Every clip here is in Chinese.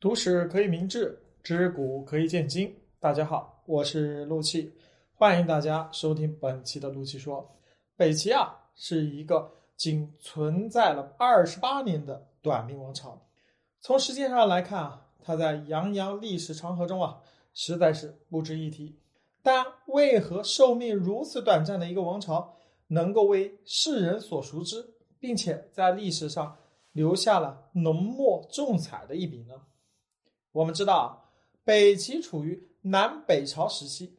读史可以明志，知古可以鉴今。大家好，我是陆气，欢迎大家收听本期的陆气说。北齐啊，是一个仅存在了二十八年的短命王朝。从时间上来看啊，它在洋洋历史长河中啊，实在是不值一提。但为何寿命如此短暂的一个王朝，能够为世人所熟知，并且在历史上留下了浓墨重彩的一笔呢？我们知道啊，北齐处于南北朝时期，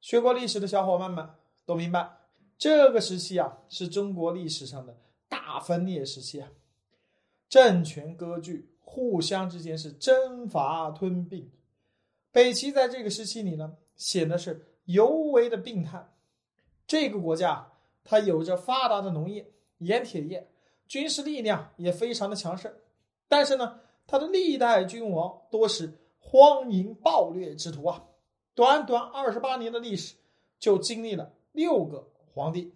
学过历史的小伙伴们都明白，这个时期啊是中国历史上的大分裂时期啊，政权割据，互相之间是征伐吞并。北齐在这个时期里呢，显得是尤为的病态。这个国家它有着发达的农业、盐铁业，军事力量也非常的强盛，但是呢。他的历代君王多是荒淫暴虐之徒啊！短短二十八年的历史，就经历了六个皇帝。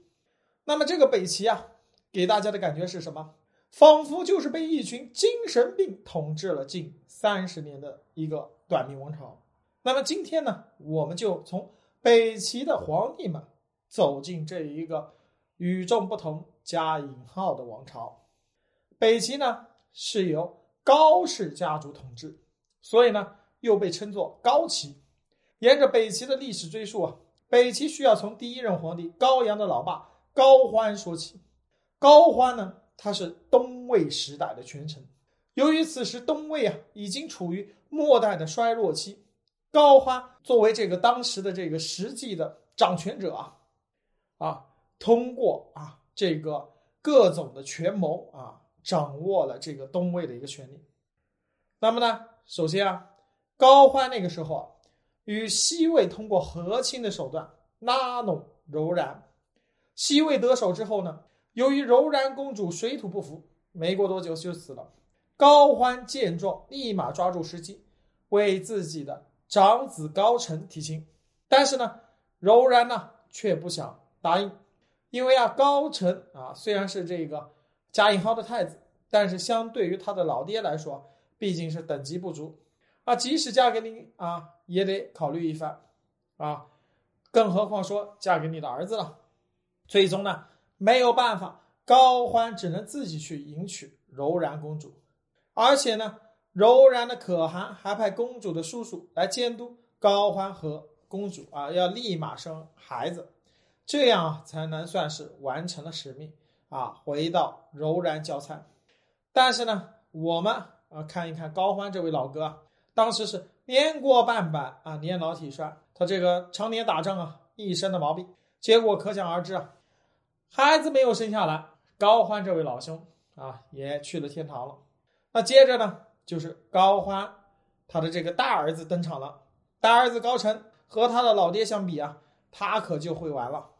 那么这个北齐啊，给大家的感觉是什么？仿佛就是被一群精神病统治了近三十年的一个短命王朝。那么今天呢，我们就从北齐的皇帝们走进这一个与众不同加引号的王朝。北齐呢，是由高氏家族统治，所以呢又被称作高齐。沿着北齐的历史追溯啊，北齐需要从第一任皇帝高阳的老爸高欢说起。高欢呢，他是东魏时代的权臣。由于此时东魏啊已经处于末代的衰弱期，高欢作为这个当时的这个实际的掌权者啊，啊，通过啊这个各种的权谋啊。掌握了这个东魏的一个权利，那么呢，首先啊，高欢那个时候啊，与西魏通过和亲的手段拉拢柔然。西魏得手之后呢，由于柔然公主水土不服，没过多久就死了。高欢见状，立马抓住时机，为自己的长子高澄提亲。但是呢，柔然呢却不想答应，因为啊，高澄啊虽然是这个。加引号的太子，但是相对于他的老爹来说，毕竟是等级不足啊。即使嫁给你啊，也得考虑一番啊。更何况说嫁给你的儿子了。最终呢，没有办法，高欢只能自己去迎娶柔然公主。而且呢，柔然的可汗还派公主的叔叔来监督高欢和公主啊，要立马生孩子，这样才能算是完成了使命。啊，回到柔然教餐，但是呢，我们啊看一看高欢这位老哥，当时是年过半百啊，年老体衰，他这个常年打仗啊，一身的毛病，结果可想而知啊，孩子没有生下来，高欢这位老兄啊也去了天堂了。那接着呢，就是高欢他的这个大儿子登场了，大儿子高澄和他的老爹相比啊，他可就会玩了。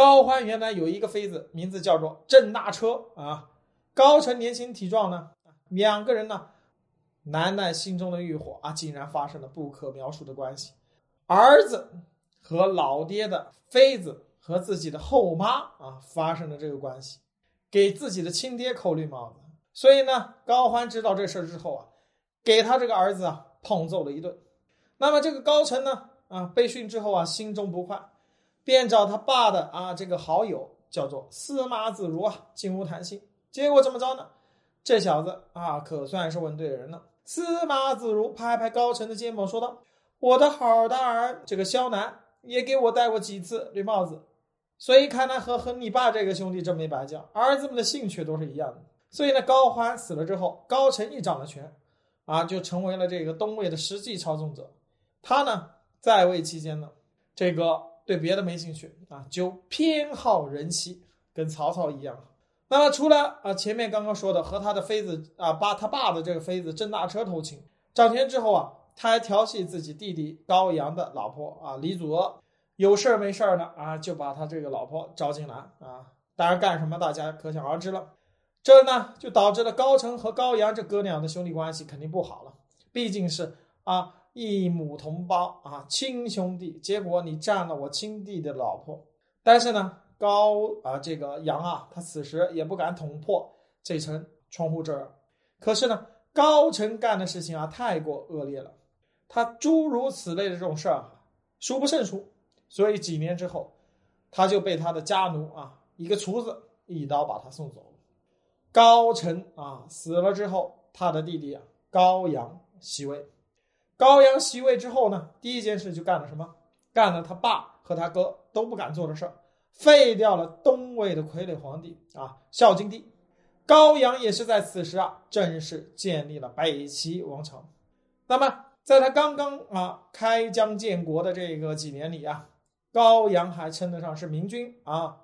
高欢原来有一个妃子，名字叫做郑大车啊。高澄年轻体壮呢，两个人呢，楠楠心中的欲火啊，竟然发生了不可描述的关系。儿子和老爹的妃子和自己的后妈啊，发生了这个关系，给自己的亲爹扣绿帽子。所以呢，高欢知道这事之后啊，给他这个儿子啊痛揍了一顿。那么这个高澄呢，啊被训之后啊，心中不快。便找他爸的啊这个好友叫做司马子如啊进屋谈心，结果怎么着呢？这小子啊可算是问对人了。司马子如拍拍高澄的肩膀说道：“我的好大儿这个萧南也给我戴过几次绿帽子，所以看来和和你爸这个兄弟真没白交，儿子们的兴趣都是一样的。所以呢，高欢死了之后，高澄一掌了权，啊就成为了这个东魏的实际操纵者。他呢在位期间呢，这个。对别的没兴趣啊，就偏好人妻，跟曹操一样。那么除了啊前面刚刚说的和他的妃子啊，把他爸的这个妃子郑大车偷情，掌权之后啊，他还调戏自己弟弟高阳的老婆啊李祖娥，有事儿没事儿呢啊，就把他这个老婆招进来啊。当然干什么大家可想而知了。这呢就导致了高澄和高阳这哥俩的兄弟关系肯定不好了，毕竟是啊。一母同胞啊，亲兄弟。结果你占了我亲弟的老婆，但是呢，高啊，这个杨啊，他此时也不敢捅破这层窗户纸。可是呢，高澄干的事情啊太过恶劣了，他诸如此类的这种事儿啊数不胜数，所以几年之后，他就被他的家奴啊一个厨子一刀把他送走了。高澄啊死了之后，他的弟弟啊高阳袭位。高阳袭位之后呢，第一件事就干了什么？干了他爸和他哥都不敢做的事儿，废掉了东魏的傀儡皇帝啊孝景帝。高阳也是在此时啊，正式建立了北齐王朝。那么，在他刚刚啊开疆建国的这个几年里啊，高阳还称得上是明君啊，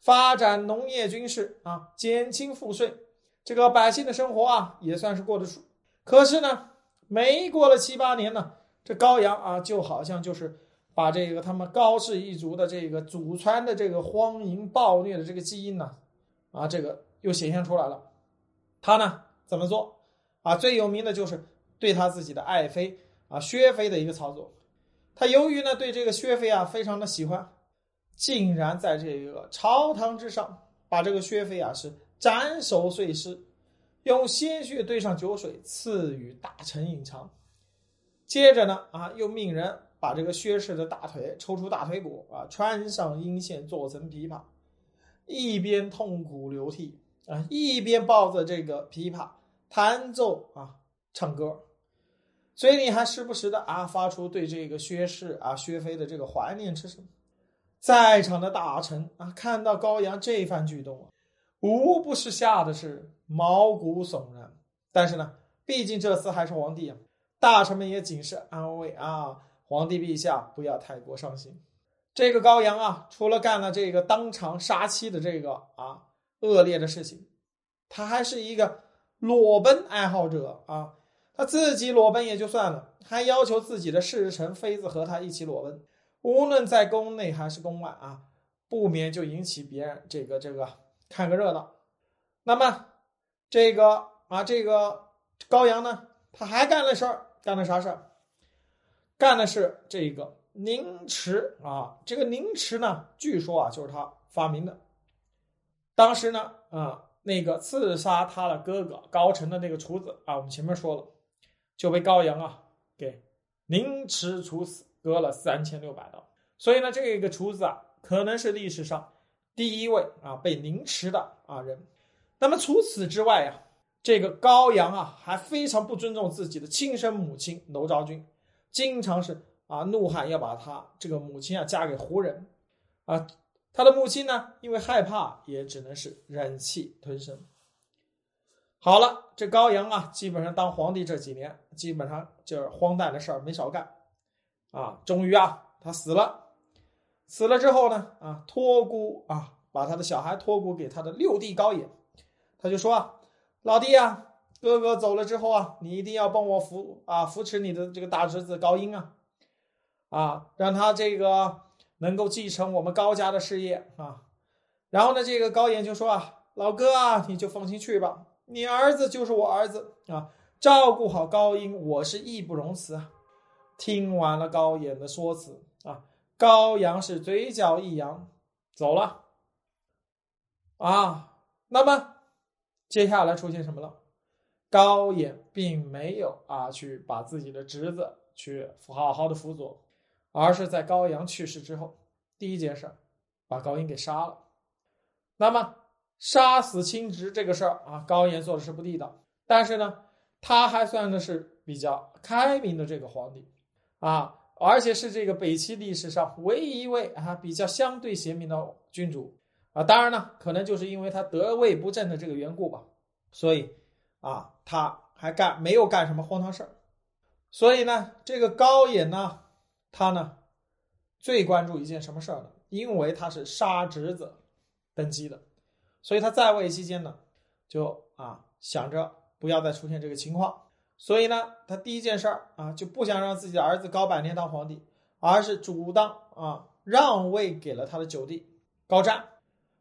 发展农业军事啊，减轻赋税，这个百姓的生活啊也算是过得去。可是呢。没过了七八年呢，这高阳啊，就好像就是把这个他们高氏一族的这个祖传的这个荒淫暴虐的这个基因呢，啊，这个又显现出来了。他呢怎么做？啊，最有名的就是对他自己的爱妃啊薛妃的一个操作。他由于呢对这个薛妃啊非常的喜欢，竟然在这个朝堂之上把这个薛妃啊是斩首碎尸。用鲜血兑上酒水赐予大臣饮尝，接着呢，啊，又命人把这个薛氏的大腿抽出大腿骨，啊，穿上阴线做成琵琶，一边痛苦流涕啊，一边抱着这个琵琶弹奏啊，唱歌，嘴里还时不时的啊发出对这个薛氏啊薛妃的这个怀念之声。在场的大臣啊，看到高阳这番举动啊。无不是吓得是毛骨悚然，但是呢，毕竟这次还是皇帝啊，大臣们也仅是安慰啊，皇帝陛下不要太过伤心。这个高阳啊，除了干了这个当场杀妻的这个啊恶劣的事情，他还是一个裸奔爱好者啊，他自己裸奔也就算了，还要求自己的侍臣妃子和他一起裸奔，无论在宫内还是宫外啊，不免就引起别人这个这个。看个热闹，那么这个啊，这个高阳呢，他还干了事儿，干了啥事儿？干的是这个宁迟啊，这个宁迟呢，据说啊，就是他发明的。当时呢，啊，那个刺杀他的哥哥高澄的那个厨子啊，我们前面说了，就被高阳啊给宁迟处死，割了三千六百刀。所以呢，这个厨子啊，可能是历史上。第一位啊，被凌迟的啊人。那么除此之外啊，这个高阳啊，还非常不尊重自己的亲生母亲娄昭君，经常是啊怒喊要把他这个母亲啊嫁给胡人啊。他的母亲呢，因为害怕，也只能是忍气吞声。好了，这高阳啊，基本上当皇帝这几年，基本上就是荒诞的事儿没少干啊。终于啊，他死了。死了之后呢，啊，托孤啊，把他的小孩托孤给他的六弟高演，他就说啊，老弟啊，哥哥走了之后啊，你一定要帮我扶啊扶持你的这个大侄子高音啊，啊，让他这个能够继承我们高家的事业啊。然后呢，这个高演就说啊，老哥啊，你就放心去吧，你儿子就是我儿子啊，照顾好高音，我是义不容辞啊。听完了高演的说辞啊。高阳是嘴角一扬，走了。啊，那么接下来出现什么了？高演并没有啊去把自己的侄子去好好的辅佐，而是在高阳去世之后，第一件事把高音给杀了。那么杀死亲侄这个事儿啊，高演做的是不地道，但是呢，他还算的是比较开明的这个皇帝啊。而且是这个北齐历史上唯一一位啊比较相对贤明的君主啊，当然呢，可能就是因为他得位不正的这个缘故吧，所以啊他还干没有干什么荒唐事儿，所以呢，这个高演呢，他呢最关注一件什么事儿呢？因为他是杀侄子登基的，所以他在位期间呢，就啊想着不要再出现这个情况。所以呢，他第一件事儿啊，就不想让自己的儿子高百年当皇帝，而是主当啊让位给了他的九弟高湛，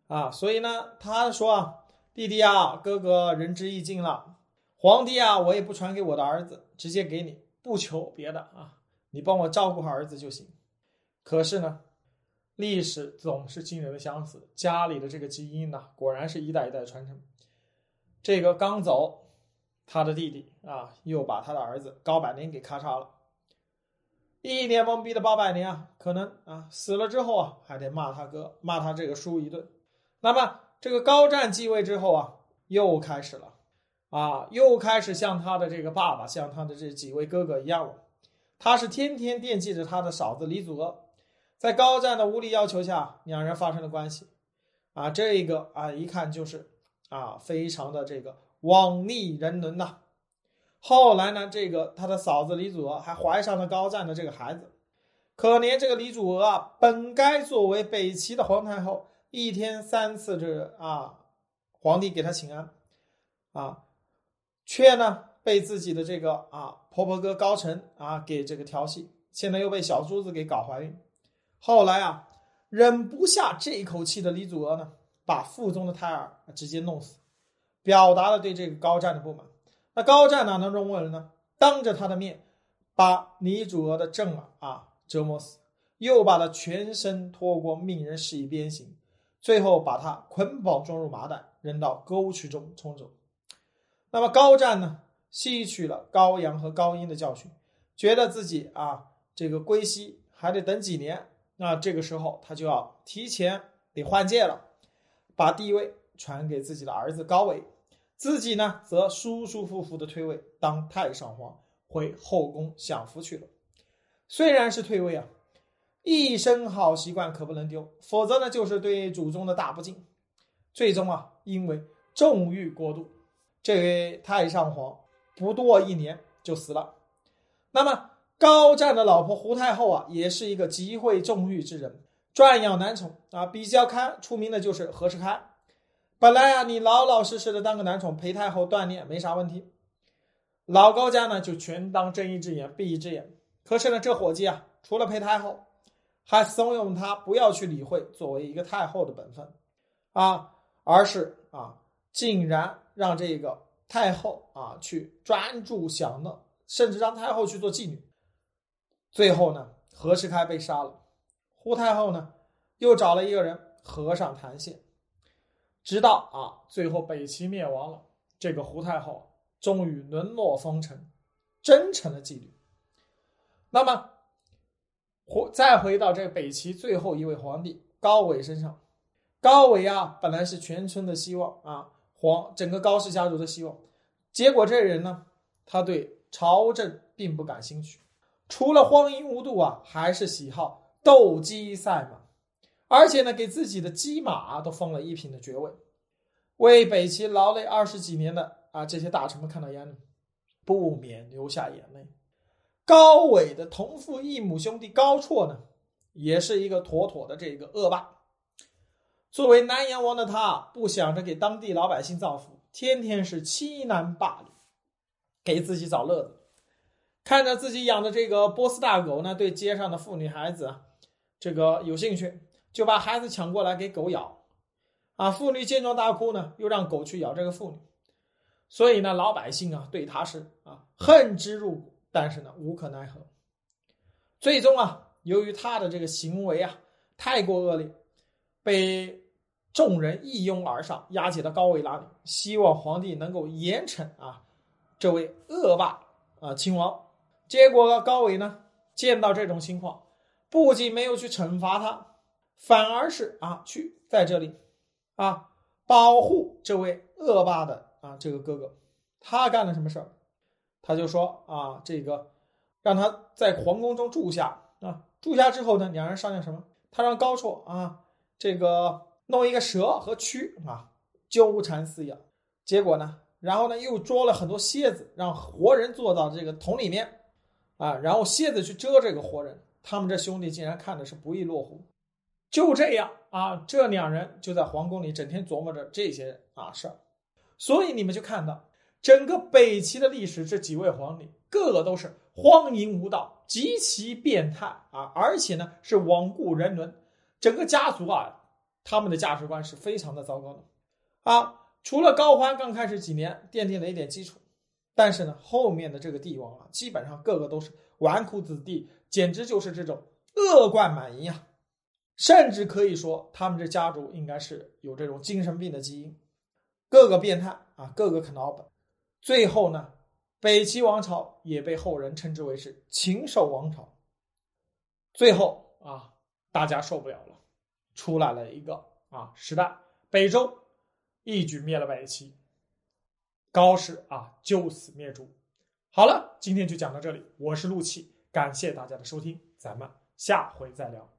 啊，所以呢，他说啊，弟弟啊，哥哥仁至义尽了，皇帝啊，我也不传给我的儿子，直接给你，不求别的啊，你帮我照顾好儿子就行。可是呢，历史总是惊人的相似，家里的这个基因呢，果然是一代一代传承。这个刚走。他的弟弟啊，又把他的儿子高百龄给咔嚓了。一脸懵逼的高百年啊，可能啊死了之后啊，还得骂他哥，骂他这个叔一顿。那么这个高湛继位之后啊，又开始了，啊，又开始像他的这个爸爸，像他的这几位哥哥一样了。他是天天惦记着他的嫂子李祖娥，在高湛的无理要求下，两人发生了关系。啊，这个啊，一看就是啊，非常的这个枉逆人伦呐。后来呢，这个他的嫂子李祖娥还怀上了高湛的这个孩子。可怜这个李祖娥啊，本该作为北齐的皇太后，一天三次这啊，皇帝给她请安，啊，却呢被自己的这个啊婆婆哥高澄啊给这个调戏，现在又被小叔子给搞怀孕。后来啊。忍不下这一口气的李祖娥呢，把腹中的胎儿直接弄死，表达了对这个高湛的不满。那高湛哪能容忍呢？当着他的面，把李祖娥的正儿啊折磨死，又把他全身脱光，命人施以鞭刑，最后把他捆绑装入麻袋，扔到沟渠中冲走。那么高湛呢，吸取了高阳和高音的教训，觉得自己啊这个归西还得等几年。那这个时候，他就要提前得换届了，把地位传给自己的儿子高纬，自己呢则舒舒服服的退位当太上皇，回后宫享福去了。虽然是退位啊，一身好习惯可不能丢，否则呢就是对祖宗的大不敬。最终啊，因为纵欲过度，这位太上皇不多一年就死了。那么。高湛的老婆胡太后啊，也是一个极会纵欲之人，专养男宠啊。比较开出名的就是何世开。本来啊，你老老实实的当个男宠陪太后锻炼没啥问题。老高家呢，就全当睁一只眼闭一只眼。可是呢，这伙计啊，除了陪太后，还怂恿他不要去理会作为一个太后的本分啊，而是啊，竟然让这个太后啊去专注享乐，甚至让太后去做妓女。最后呢，何世开被杀了，胡太后呢又找了一个人和尚谈线，直到啊最后北齐灭亡了，这个胡太后终于沦落风尘，真成了妓女。那么，回再回到这北齐最后一位皇帝高纬身上，高纬啊本来是全村的希望啊，皇整个高氏家族的希望，结果这人呢，他对朝政并不感兴趣。除了荒淫无度啊，还是喜好斗鸡赛马，而且呢，给自己的鸡马都封了一品的爵位，为北齐劳累二十几年的啊这些大臣们看到眼里，不免流下眼泪。高纬的同父异母兄弟高绰呢，也是一个妥妥的这个恶霸。作为南阳王的他，不想着给当地老百姓造福，天天是欺男霸女，给自己找乐子。看着自己养的这个波斯大狗呢，对街上的妇女孩子，这个有兴趣，就把孩子抢过来给狗咬，啊，妇女见状大哭呢，又让狗去咬这个妇女，所以呢，老百姓啊对他是啊恨之入骨，但是呢无可奈何。最终啊，由于他的这个行为啊太过恶劣，被众人一拥而上，押解到高纬那里，希望皇帝能够严惩啊这位恶霸啊亲王。结果高纬呢，见到这种情况，不仅没有去惩罚他，反而是啊，去在这里，啊，保护这位恶霸的啊这个哥哥。他干了什么事儿？他就说啊，这个让他在皇宫中住下啊，住下之后呢，两人商量什么？他让高绰啊，这个弄一个蛇和蛆啊，纠缠饲养。结果呢，然后呢，又捉了很多蝎子，让活人坐到这个桶里面。啊，然后蝎子去蛰这个活人，他们这兄弟竟然看的是不亦乐乎。就这样啊，这两人就在皇宫里整天琢磨着这些啊事儿。所以你们就看到整个北齐的历史，这几位皇帝个个都是荒淫无道、极其变态啊，而且呢是罔顾人伦。整个家族啊，他们的价值观是非常的糟糕的啊。除了高欢刚开始几年奠定了一点基础。但是呢，后面的这个帝王啊，基本上个个都是纨绔子弟，简直就是这种恶贯满盈啊！甚至可以说，他们这家族应该是有这种精神病的基因，各个变态啊，个个啃老本。最后呢，北齐王朝也被后人称之为是禽兽王朝。最后啊，大家受不了了，出来了一个啊时代，北周一举灭了北齐，高氏啊就此灭族。好了，今天就讲到这里，我是陆琪，感谢大家的收听，咱们下回再聊。